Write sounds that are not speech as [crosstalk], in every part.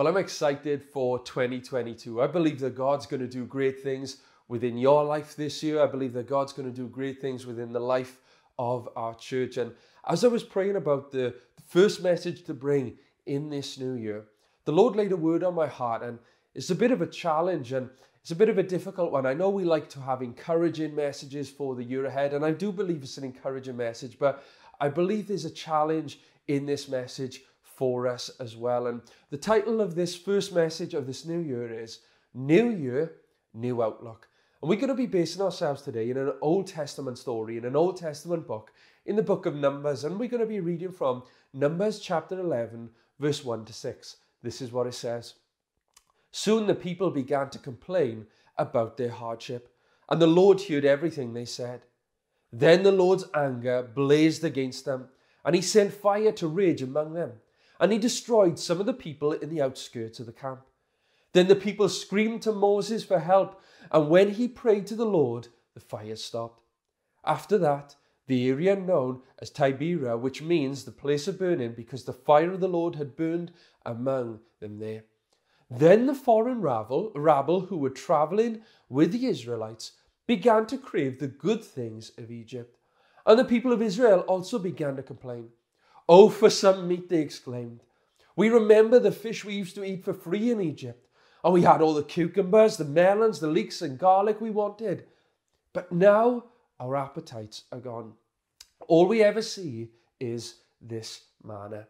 Well, I'm excited for 2022. I believe that God's going to do great things within your life this year. I believe that God's going to do great things within the life of our church. And as I was praying about the first message to bring in this new year, the Lord laid a word on my heart, and it's a bit of a challenge and it's a bit of a difficult one. I know we like to have encouraging messages for the year ahead, and I do believe it's an encouraging message, but I believe there's a challenge in this message for us as well. And the title of this first message of this new year is New Year, New Outlook. And we're going to be basing ourselves today in an Old Testament story, in an Old Testament book, in the book of Numbers. And we're going to be reading from Numbers chapter 11, verse 1 to 6. This is what it says Soon the people began to complain about their hardship, and the Lord heard everything they said. Then the Lord's anger blazed against them, and he sent fire to rage among them and he destroyed some of the people in the outskirts of the camp. Then the people screamed to Moses for help, and when he prayed to the Lord, the fire stopped. After that, the area known as Taberah, which means the place of burning, because the fire of the Lord had burned among them there. Then the foreign rabble, rabble who were traveling with the Israelites began to crave the good things of Egypt. And the people of Israel also began to complain. Oh, for some meat, they exclaimed. We remember the fish we used to eat for free in Egypt, and we had all the cucumbers, the melons, the leeks, and garlic we wanted. But now our appetites are gone. All we ever see is this manna.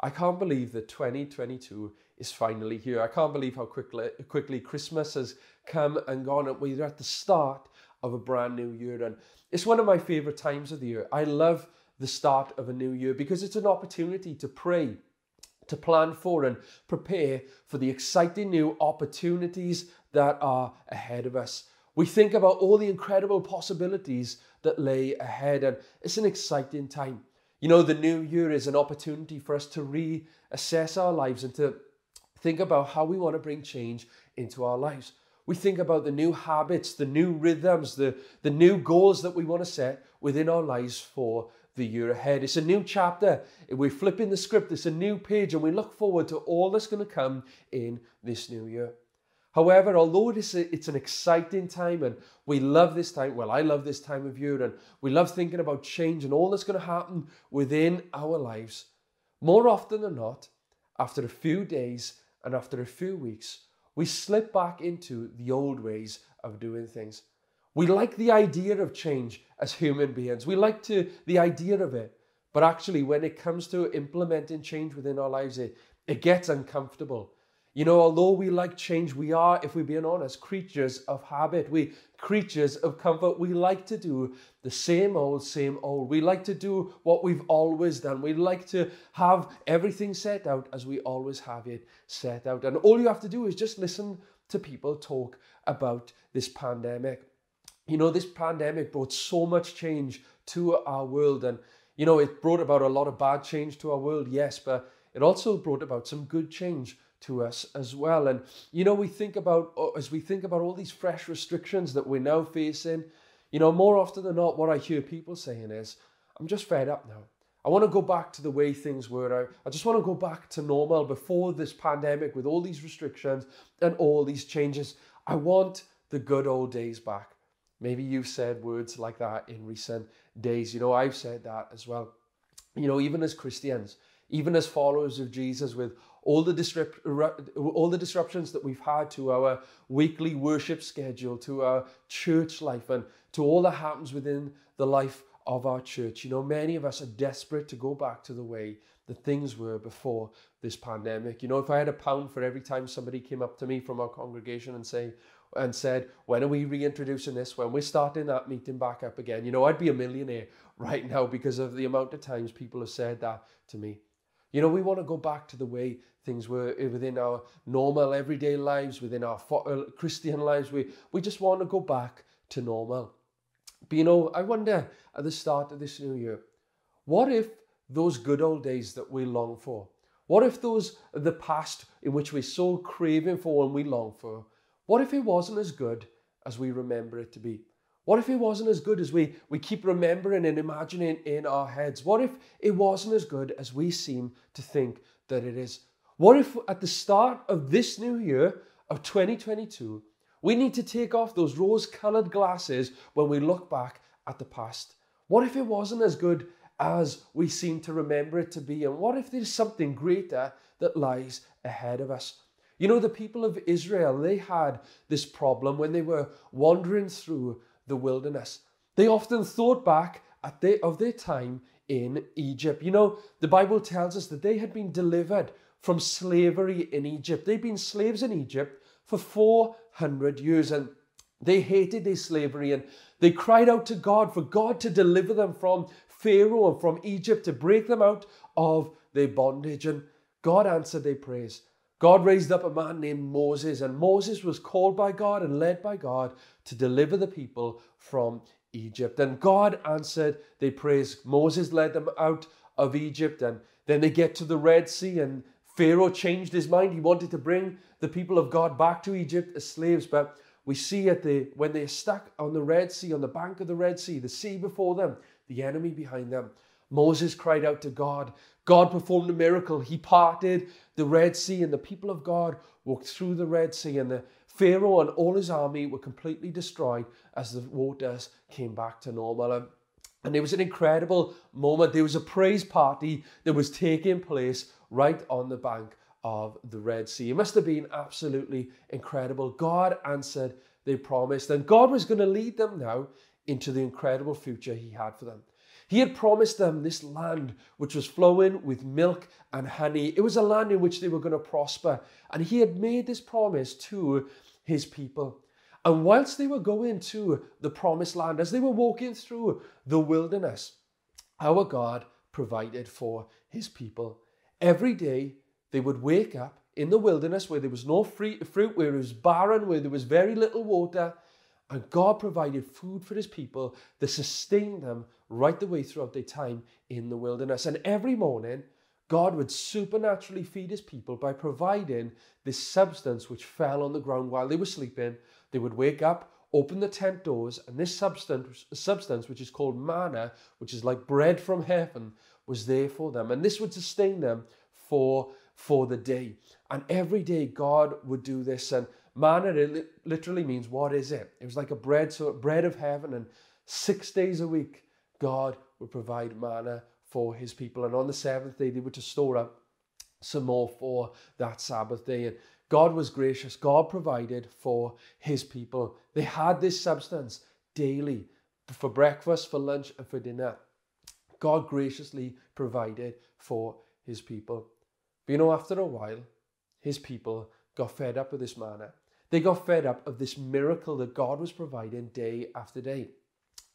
I can't believe that 2022 is finally here. I can't believe how quickly, quickly Christmas has come and gone. And we're at the start of a brand new year. And it's one of my favorite times of the year. I love the start of a new year because it's an opportunity to pray, to plan for and prepare for the exciting new opportunities that are ahead of us. We think about all the incredible possibilities that lay ahead, and it's an exciting time. You know, the new year is an opportunity for us to reassess our lives and to think about how we want to bring change into our lives. We think about the new habits, the new rhythms, the, the new goals that we want to set within our lives for the year ahead. It's a new chapter. We're flipping the script. It's a new page, and we look forward to all that's going to come in this new year. However, although it is a, it's an exciting time and we love this time, well, I love this time of year and we love thinking about change and all that's going to happen within our lives, more often than not, after a few days and after a few weeks, we slip back into the old ways of doing things. We like the idea of change as human beings. We like to the idea of it. But actually, when it comes to implementing change within our lives, it, it gets uncomfortable. You know, although we like change, we are, if we're being honest, creatures of habit. We creatures of comfort. We like to do the same old, same old. We like to do what we've always done. We like to have everything set out as we always have it set out. And all you have to do is just listen to people talk about this pandemic you know, this pandemic brought so much change to our world. And, you know, it brought about a lot of bad change to our world, yes, but it also brought about some good change to us as well. And, you know, we think about, uh, as we think about all these fresh restrictions that we're now facing, you know, more often than not, what I hear people saying is, I'm just fed up now. I want to go back to the way things were. I, I just want to go back to normal before this pandemic with all these restrictions and all these changes. I want the good old days back. Maybe you've said words like that in recent days. You know, I've said that as well. You know, even as Christians, even as followers of Jesus, with all the disrupt, all the disruptions that we've had to our weekly worship schedule, to our church life, and to all that happens within the life of our church. You know, many of us are desperate to go back to the way that things were before this pandemic. You know, if I had a pound for every time somebody came up to me from our congregation and say, and said, when are we reintroducing this? When we're starting that meeting back up again? You know, I'd be a millionaire right now because of the amount of times people have said that to me. You know, we want to go back to the way things were within our normal everyday lives, within our uh, Christian lives. We, we just want to go back to normal. But you know, I wonder at the start of this new year, what if those good old days that we long for, what if those the past in which we're so craving for and we long for, what if it wasn't as good as we remember it to be? What if it wasn't as good as we, we keep remembering and imagining in our heads? What if it wasn't as good as we seem to think that it is? What if at the start of this new year of 2022, we need to take off those rose colored glasses when we look back at the past? What if it wasn't as good as we seem to remember it to be? And what if there's something greater that lies ahead of us? You know, the people of Israel, they had this problem when they were wandering through the wilderness. They often thought back at of their time in Egypt. You know, the Bible tells us that they had been delivered from slavery in Egypt. They'd been slaves in Egypt for 400 years and they hated their slavery and they cried out to God for God to deliver them from Pharaoh and from Egypt to break them out of their bondage. And God answered their prayers. God raised up a man named Moses, and Moses was called by God and led by God to deliver the people from Egypt. And God answered their prayers. Moses led them out of Egypt, and then they get to the Red Sea, and Pharaoh changed his mind. He wanted to bring the people of God back to Egypt as slaves, but we see at the when they're stuck on the Red Sea, on the bank of the Red Sea, the sea before them, the enemy behind them. Moses cried out to God. God performed a miracle. He parted the Red Sea, and the people of God walked through the Red Sea, and the Pharaoh and all his army were completely destroyed as the waters came back to normal. And, it was an incredible moment. There was a praise party that was taking place right on the bank of the Red Sea. It must have been absolutely incredible. God answered their promise, and God was going to lead them now into the incredible future He had for them. He had promised them this land which was flowing with milk and honey. It was a land in which they were going to prosper. And he had made this promise to his people. And whilst they were going to the promised land, as they were walking through the wilderness, our God provided for his people. Every day they would wake up in the wilderness where there was no fruit, where it was barren, where there was very little water, and God provided food for his people that sustained them right the way throughout their time in the wilderness. And every morning, God would supernaturally feed his people by providing this substance which fell on the ground while they were sleeping. They would wake up, open the tent doors, and this substance, substance which is called manna, which is like bread from heaven, was there for them. And this would sustain them for, for the day. And every day God would do this. And manna it literally means what is it? It was like a bread, so bread of heaven. And six days a week, God would provide manna for his people. And on the seventh day, they were to store up some more for that Sabbath day. And God was gracious. God provided for his people. They had this substance daily for breakfast, for lunch, and for dinner. God graciously provided for his people. But you know, after a while, his people got fed up with this manna. They got fed up of this miracle that God was providing day after day.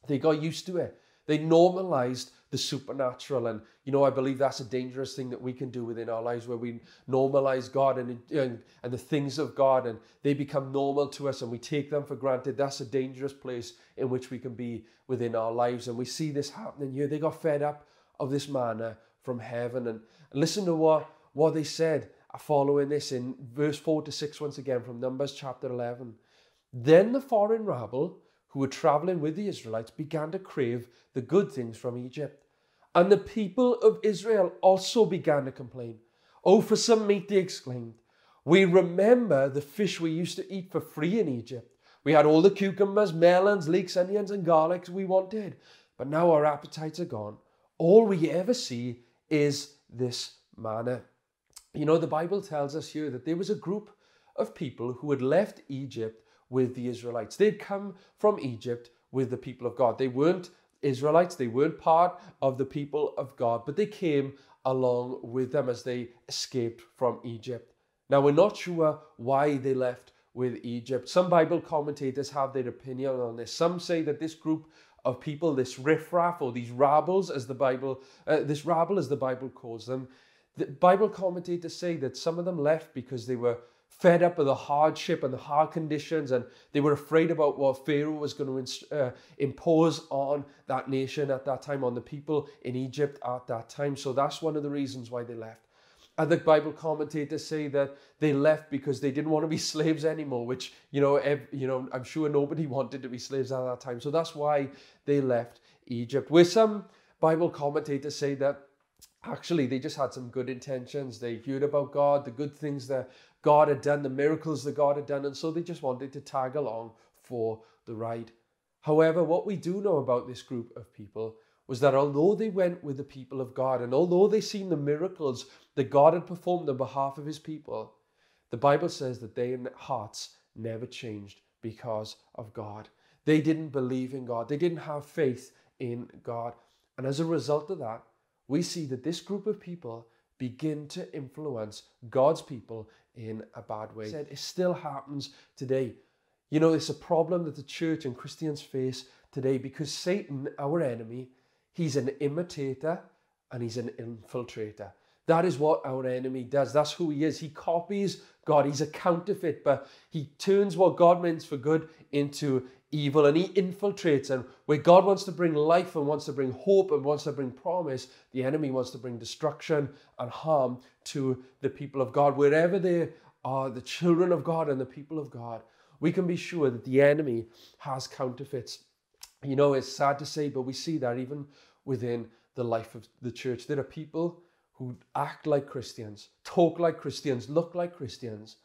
They got used to it. They normalized the supernatural. And, you know, I believe that's a dangerous thing that we can do within our lives where we normalize God and, and, and the things of God and they become normal to us and we take them for granted. That's a dangerous place in which we can be within our lives. And we see this happening here. They got fed up of this manna from heaven. And, and listen to what, what they said following this in verse 4 to 6 once again from Numbers chapter 11. Then the foreign rabble who were traveling with the Israelites began to crave the good things from Egypt. And the people of Israel also began to complain. Oh, for some meat, they exclaimed. We remember the fish we used to eat for free in Egypt. We had all the cucumbers, melons, leeks, onions, and garlics we wanted. But now our appetites are gone. All we ever see is this manna. You know, the Bible tells us here that there was a group of people who had left Egypt with the Israelites. They'd come from Egypt with the people of God. They weren't Israelites, they weren't part of the people of God, but they came along with them as they escaped from Egypt. Now, we're not sure why they left with Egypt. Some Bible commentators have their opinion on this. Some say that this group of people, this riffraff or these rabbles, as the Bible, uh, this rabble as the Bible calls them, the Bible commentators say that some of them left because they were fed up with the hardship and the hard conditions, and they were afraid about what Pharaoh was going to uh, impose on that nation at that time, on the people in Egypt at that time. So that's one of the reasons why they left. Other Bible commentators say that they left because they didn't want to be [laughs] slaves anymore, which you know, ev- you know, I'm sure nobody [laughs] wanted to be slaves at that time. So that's why they left Egypt. Where some Bible commentators say that actually they just had some good intentions. They heard about God, the good things that God had done, the miracles that God had done, and so they just wanted to tag along for the ride. However, what we do know about this group of people was that although they went with the people of God and although they seen the miracles that God had performed on behalf of his people, the Bible says that their hearts never changed because of God. They didn't believe in God. They didn't have faith in God. And as a result of that, we see that this group of people begin to influence God's people in a bad way. Said, It still happens today. You know, it's a problem that the church and Christians face today because Satan, our enemy, he's an imitator and he's an infiltrator. That is what our enemy does. That's who he is. He copies God. He's a counterfeit, but he turns what God means for good into evil and he infiltrates. And where God wants to bring life and wants to bring hope and wants to bring promise, the enemy wants to bring destruction and harm to the people of God. Wherever they are, the children of God and the people of God, we can be sure that the enemy has counterfeits. You know, it's sad to say, but we see that even within the life of the church. There are people who act like Christians, talk like Christians, look like Christians,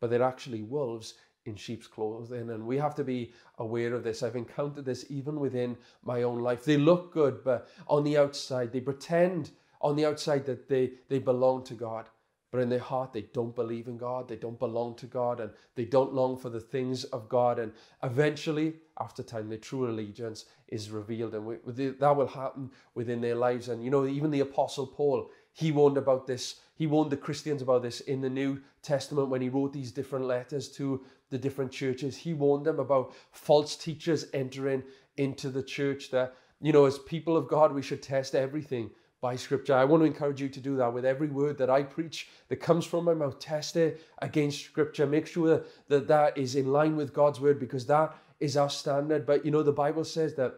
but they're actually wolves in sheep's clothing. And we have to be aware of this. I've encountered this even within my own life. They look good, but on the outside, they pretend on the outside that they, they belong to God. But in their heart, they don't believe in God, they don't belong to God, and they don't long for the things of God. And eventually, after time, their true allegiance is revealed, and we, that will happen within their lives. And you know, even the Apostle Paul, he warned about this. He warned the Christians about this in the New Testament when he wrote these different letters to the different churches. He warned them about false teachers entering into the church. That, you know, as people of God, we should test everything by scripture. I want to encourage you to do that with every word that I preach that comes from my mouth. Test it against scripture. Make sure that that is in line with God's word because that is our standard. But, you know, the Bible says that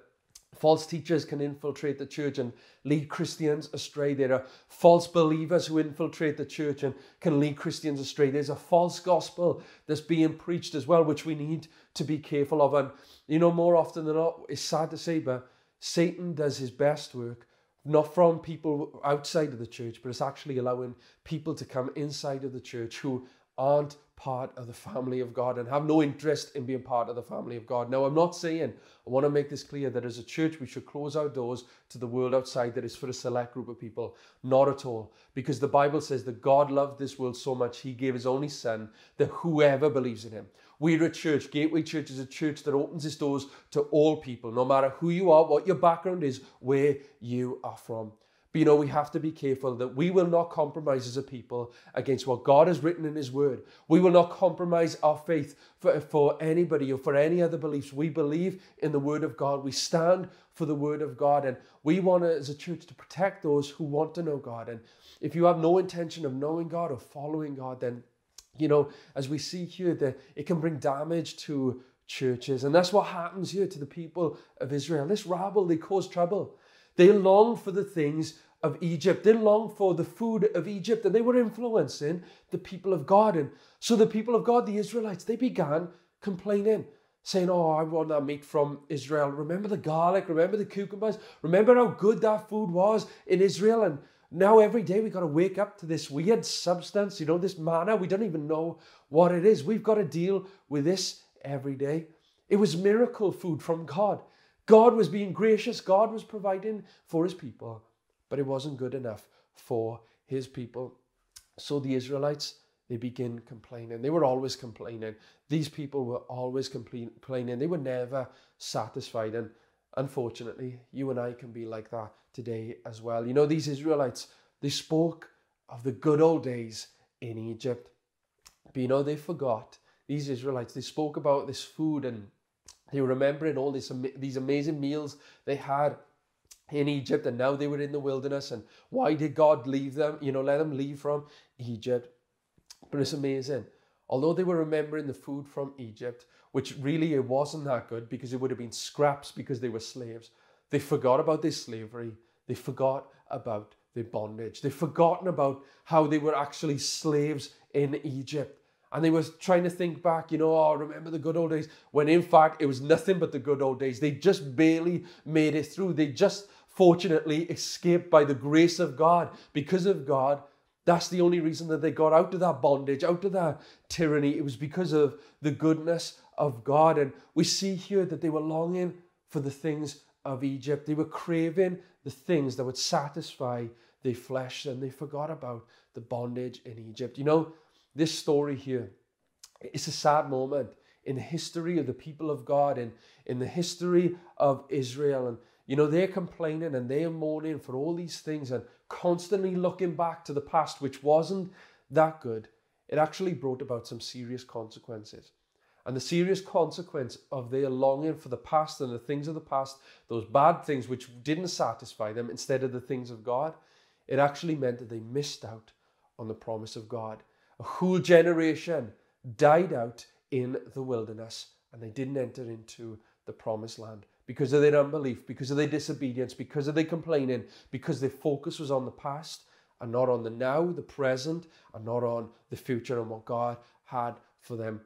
False teachers can infiltrate the church and lead Christians astray. There are false believers who infiltrate the church and can lead Christians astray. There's a false gospel that's being preached as well, which we need to be careful of. And, you know, more often than not, it's sad to say, but Satan does his best work not from people outside of the church, but it's actually allowing people to come inside of the church who aren't part of the family of God and have no interest in being part of the family of God. Now, I'm not saying, I want to make this clear, that as a church we should close our doors to the world outside that is for a select group of people. Not at all. Because the Bible says that God loved this world so much, he gave his only son, that whoever believes in him. We're a church. Gateway Church is a church that opens its doors to all people, no matter who you are, what your background is, where you are from. But you know, we have to be careful that we will not compromise as a people against what God has written in His Word. We will not compromise our faith for, for anybody or for any other beliefs. We believe in the Word of God. We stand for the Word of God. And we want to, as a church to protect those who want to know God. And if you have no intention of knowing God or following God, then, you know, as we see here, that it can bring damage to churches. And that's what happens here to the people of Israel. This rabble, they cause trouble. They long for the things of Egypt. They longed for the food of Egypt and they were influencing the people of God. And so the people of God, the Israelites, they began complaining, saying, Oh, I want that meat from Israel. Remember the garlic, remember the cucumbers, remember how good that food was in Israel. And now every day we got to wake up to this weird substance, you know, this manna. We don't even know what it is. We've got to deal with this every day. It was miracle food from God. God was being gracious. God was providing for his people but it wasn't good enough for his people. So the Israelites, they begin complaining. They were always complaining. These people were always complaining. They were never satisfied. And unfortunately, you and I can be like that today as well. You know, these Israelites, they spoke of the good old days in Egypt. But you know, they forgot. These Israelites, they spoke about this food and they were remembering all this, these amazing meals they had in Egypt and now they were in the wilderness and why did God leave them, you know, let them leave from Egypt. But it's amazing. Although they were remembering the food from Egypt, which really it wasn't that good because it would have been scraps because they were slaves, they forgot about their slavery. They forgot about their bondage. They've forgotten about how they were actually slaves in Egypt. And they were trying to think back, you know, oh, remember the good old days, when in fact it was nothing but the good old days. They just barely made it through. They just fortunately escaped by the grace of God. Because of God, that's the only reason that they got out of that bondage, out of that tyranny. It was because of the goodness of God. And we see here that they were longing for the things of Egypt. They were craving the things that would satisfy their flesh, and they forgot about the bondage in Egypt. You know, this story here, it's a sad moment in the history of the people of God and in the history of Israel. And, you know, they're complaining and they're mourning for all these things and constantly looking back to the past, which wasn't that good. It actually brought about some serious consequences. And the serious consequence of their longing for the past and the things of the past, those bad things which didn't satisfy them instead of the things of God, it actually meant that they missed out on the promise of God. A whole generation died out in the wilderness and they didn't enter into the promised land because of their unbelief, because of their disobedience, because of their complaining, because their focus was on the past and not on the now, the present, and not on the future and what God had for them.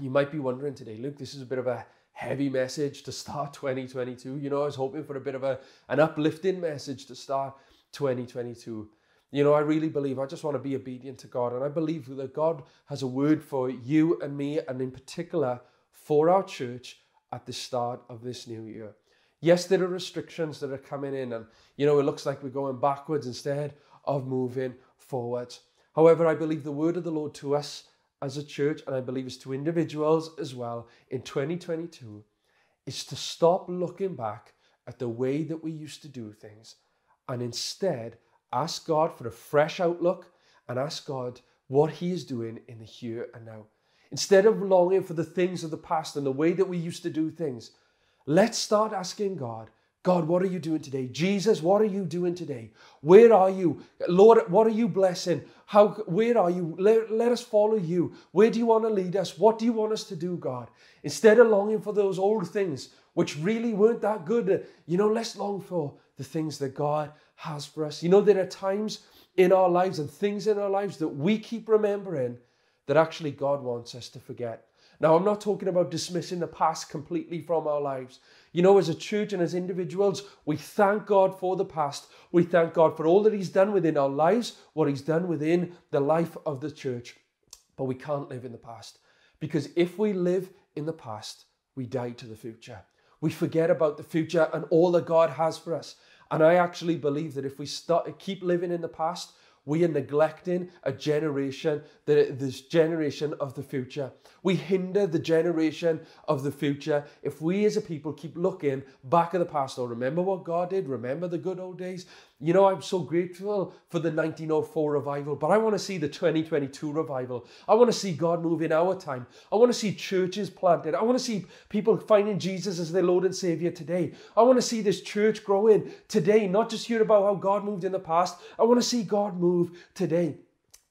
You might be wondering today, Luke, this is a bit of a heavy message to start [laughs] 2022. You know, I was hoping for a bit of a, an uplifting message to start 2022. You know, I really believe I just want to be obedient to God. And I believe that God has a word for you and me, and in particular for our church at the start of this new year. Yes, there are restrictions that are coming in, and you know, it looks like we're going backwards instead of moving forwards. However, I believe the word of the Lord to us as a church, and I believe it's to individuals as well in 2022, is to stop looking back at the way that we used to do things and instead Ask God for a fresh outlook and ask God what He is doing in the here and now. Instead of longing for the things of the past and the way that we used to do things, let's start asking God, God, what are you doing today? Jesus, what are you doing today? Where are you? Lord, what are you blessing? How where are you? Let, let us follow you. Where do you want to lead us? What do you want us to do, God? Instead of longing for those old things which really weren't that good, you know, let's long for the things that God has for us. You know, there are times in our lives and things in our lives that we keep remembering that actually God wants us to forget. Now, I'm not talking about dismissing the past completely from our lives. You know, as a church and as individuals, we thank God for the past. We thank God for all that He's done within our lives, what He's done within the life of the church. But we can't live in the past. Because if we live in the past, we die to the future. We forget about the future and all that God has for us. And I actually believe that if we start keep living in the past, we are neglecting a generation, this generation of the future. We hinder the generation of the future if we as a people keep looking back at the past. Or remember what God did, remember the good old days. You know, I'm so grateful for the 1904 revival, but I want to see the 2022 revival. I want to see God move in our time. I want to see churches planted. I want to see people finding Jesus as their Lord and Savior today. I want to see this church growing today, not just hear about how God moved in the past. I want to see God move today.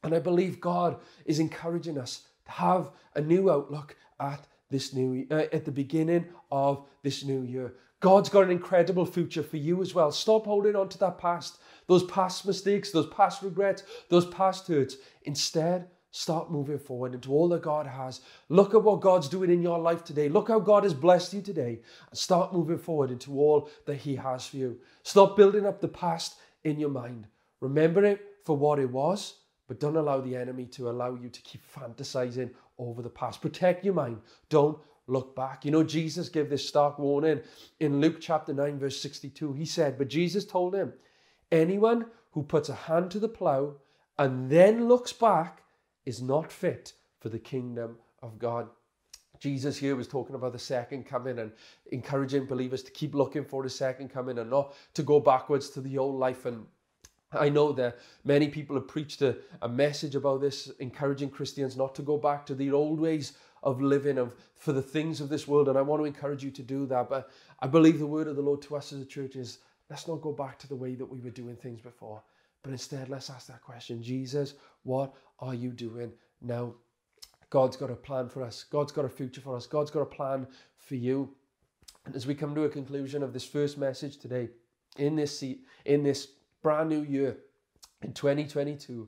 And I believe God is encouraging us to have a new outlook at this new uh, at the beginning of this new year. God's got an incredible future for you as well. Stop holding on to that past, those past mistakes, those past regrets, those past hurts. Instead, start moving forward into all that God has. Look at what God's doing in your life today. Look how God has blessed you today. Start moving forward into all that He has for you. Stop building up the past in your mind. Remember it for what it was, but don't allow the enemy to allow you to keep fantasizing over the past. Protect your mind. Don't look back. You know, Jesus gave this stark warning in Luke chapter 9, verse 62. He said, But Jesus told him, Anyone who puts a hand to the plow and then looks back is not fit for the kingdom of God. Jesus here was talking about the second coming and encouraging believers to keep looking for the second coming and not to go backwards to the old life and I know that many people have preached a, a message about this, encouraging Christians not to go back to the old ways of living of for the things of this world. And I want to encourage you to do that. But I believe the word of the Lord to us as a church is let's not go back to the way that we were doing things before. But instead, let's ask that question Jesus, what are you doing now? God's got a plan for us. God's got a future for us. God's got a plan for you. And as we come to a conclusion of this first message today, in this seat, in this brand new year in 2022,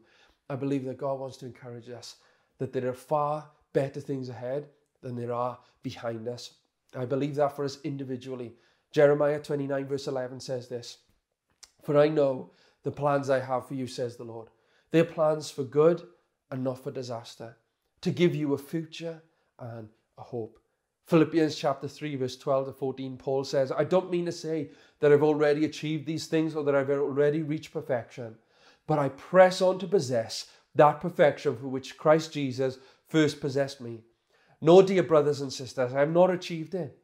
I believe that God wants to encourage us that there are far better things ahead than there are behind us. I believe that for us individually. Jeremiah 29, verse 11 says this For I know the plans I have for you, says the Lord. They're plans for good and not for disaster, to give you a future and a hope. Philippians chapter 3, verse 12 to 14, Paul says, I don't mean to say that I've already achieved these things or that I've already reached perfection, but I press on to possess that perfection for which Christ Jesus first possessed me. No, dear brothers and sisters, I have not achieved it,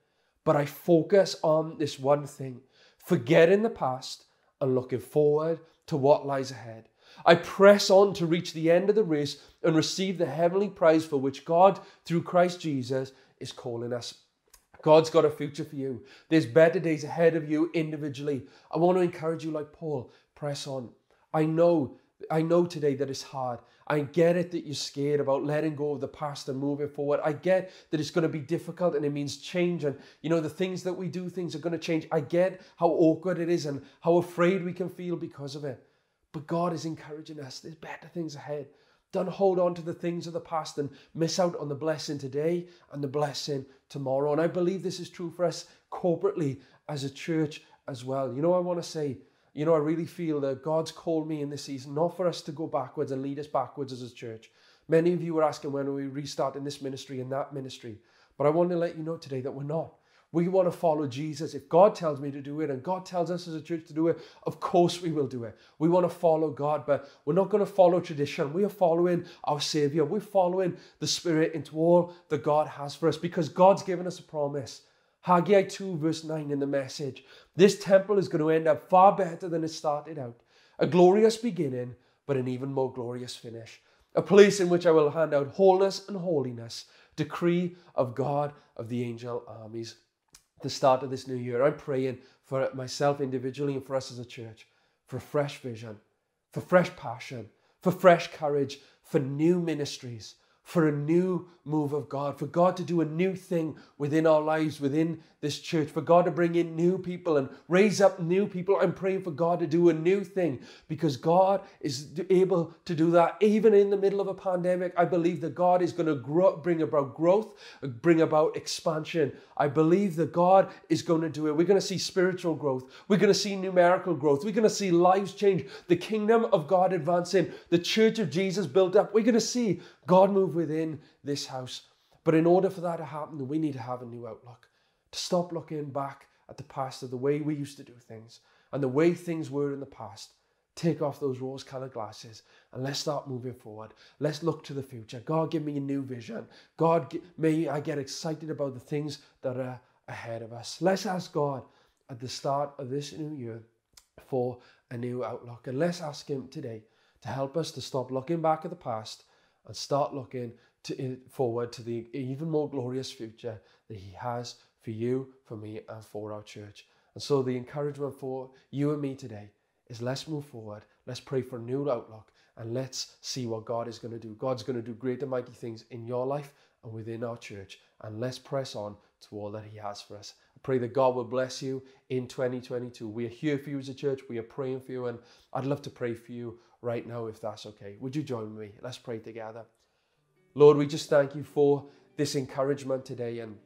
but I focus on this one thing, forgetting the past and looking forward to what lies ahead. I press on to reach the end of the race and receive the heavenly prize for which God, through Christ Jesus, is calling us. God's got a future for you. There's better days ahead of you individually. I want to encourage you, like Paul, press on. I know, I know today that it's hard. I get it that you're scared about letting go of the past and moving forward. I get that it's going to be difficult and it means change. And, you know, the things that we do, things are going to change. I get how awkward it is and how afraid we can feel because of it. But God is encouraging us. There's better things ahead. Don't hold on to the things of the past and miss out on the blessing today and the blessing tomorrow. And I believe this is true for us corporately as a church as well. You know, I want to say, you know, I really feel that God's called me in this season, not for us to go backwards and lead us backwards as a church. Many of you were asking when are we restarting this ministry and that ministry. But I want to let you know today that we're not. We want to follow Jesus. If God tells me to do it and God tells us as a church to do it, of course we will do it. We want to follow God, but we're not going to follow tradition. We are following our Savior. We're following the Spirit into all that God has for us because God's given us a promise. Haggai 2, verse 9 in the message. This temple is going to end up far better than it started out. A glorious beginning, but an even more glorious finish. A place in which I will hand out wholeness and holiness, decree of God of the angel armies the start of this new year. I'm praying for myself individually and for us as a church for fresh vision, for fresh passion, for fresh courage, for new ministries, for a new move of God, for God to do a new thing within our lives, within this church, for God to bring in new people and raise up new people. I'm praying for God to do a new thing because God is able to do that even in the middle of a pandemic. I believe that God is going to grow, bring about growth, bring about expansion. I believe that God is going to do it. We're going to see spiritual growth, we're going to see numerical growth, we're going to see lives change, the kingdom of God advancing, the church of Jesus built up. We're going to see God move within this house. But in order for that to happen, we need to have a new outlook to stop looking back at the past of the way we used to do things and the way things were in the past. Take off those rose colored glasses and let's start moving forward. Let's look to the future. God, give me a new vision. God, may I get excited about the things that are ahead of us. Let's ask God at the start of this new year for a new outlook. And let's ask Him today to help us to stop looking back at the past and start looking to, forward to the even more glorious future that He has for you, for me, and for our church. And so the encouragement for you and me today is let's move forward, let's pray for a new outlook, and let's see what God is going to do. God's going to do great and mighty things in your life and within our church. And let's press on to all that He has for us. I pray that God will bless you in 2022. We are here for you as a church. We are praying for you, and I'd love to pray for you right now if that's okay. Would you join me? Let's pray together. Lord, we just thank you for this encouragement today. And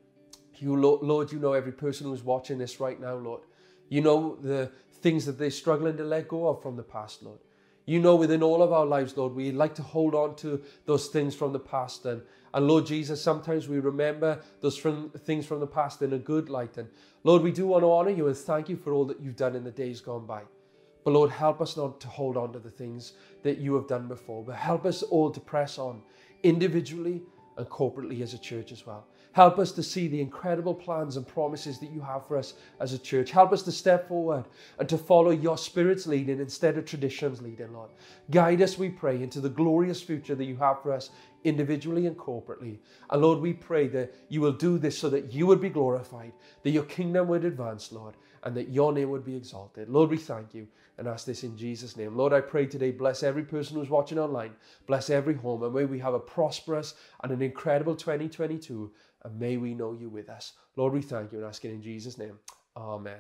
you, Lord, you know every person who's watching this right now, Lord. You know the things that they're struggling to let go of from the past, Lord. You know within all of our lives, Lord, we like to hold on to those things from the past. And, and Lord Jesus, sometimes we remember those from, things from the past in a good light. And Lord, we do want to honor you and thank you for all that you've done in the days gone by. But Lord, help us not to hold on to the things that you have done before, but help us all to press on individually and corporately as a church as well. Help us to see the incredible plans and promises that you have for us as a church. Help us to step forward and to follow your Spirit's leading instead of tradition's leading, Lord. Guide us, we pray, into the glorious future that you have for us individually and corporately. And Lord, we pray that you will do this so that you would be glorified, that your kingdom would advance, Lord, and that your name would be exalted. Lord, we thank you and ask this in Jesus' name. Lord, I pray today, bless every person who's watching online, bless every home, and may we have a prosperous and an incredible 2022, and may we know you with us. Lord, we thank you and ask it in Jesus' name. Amen.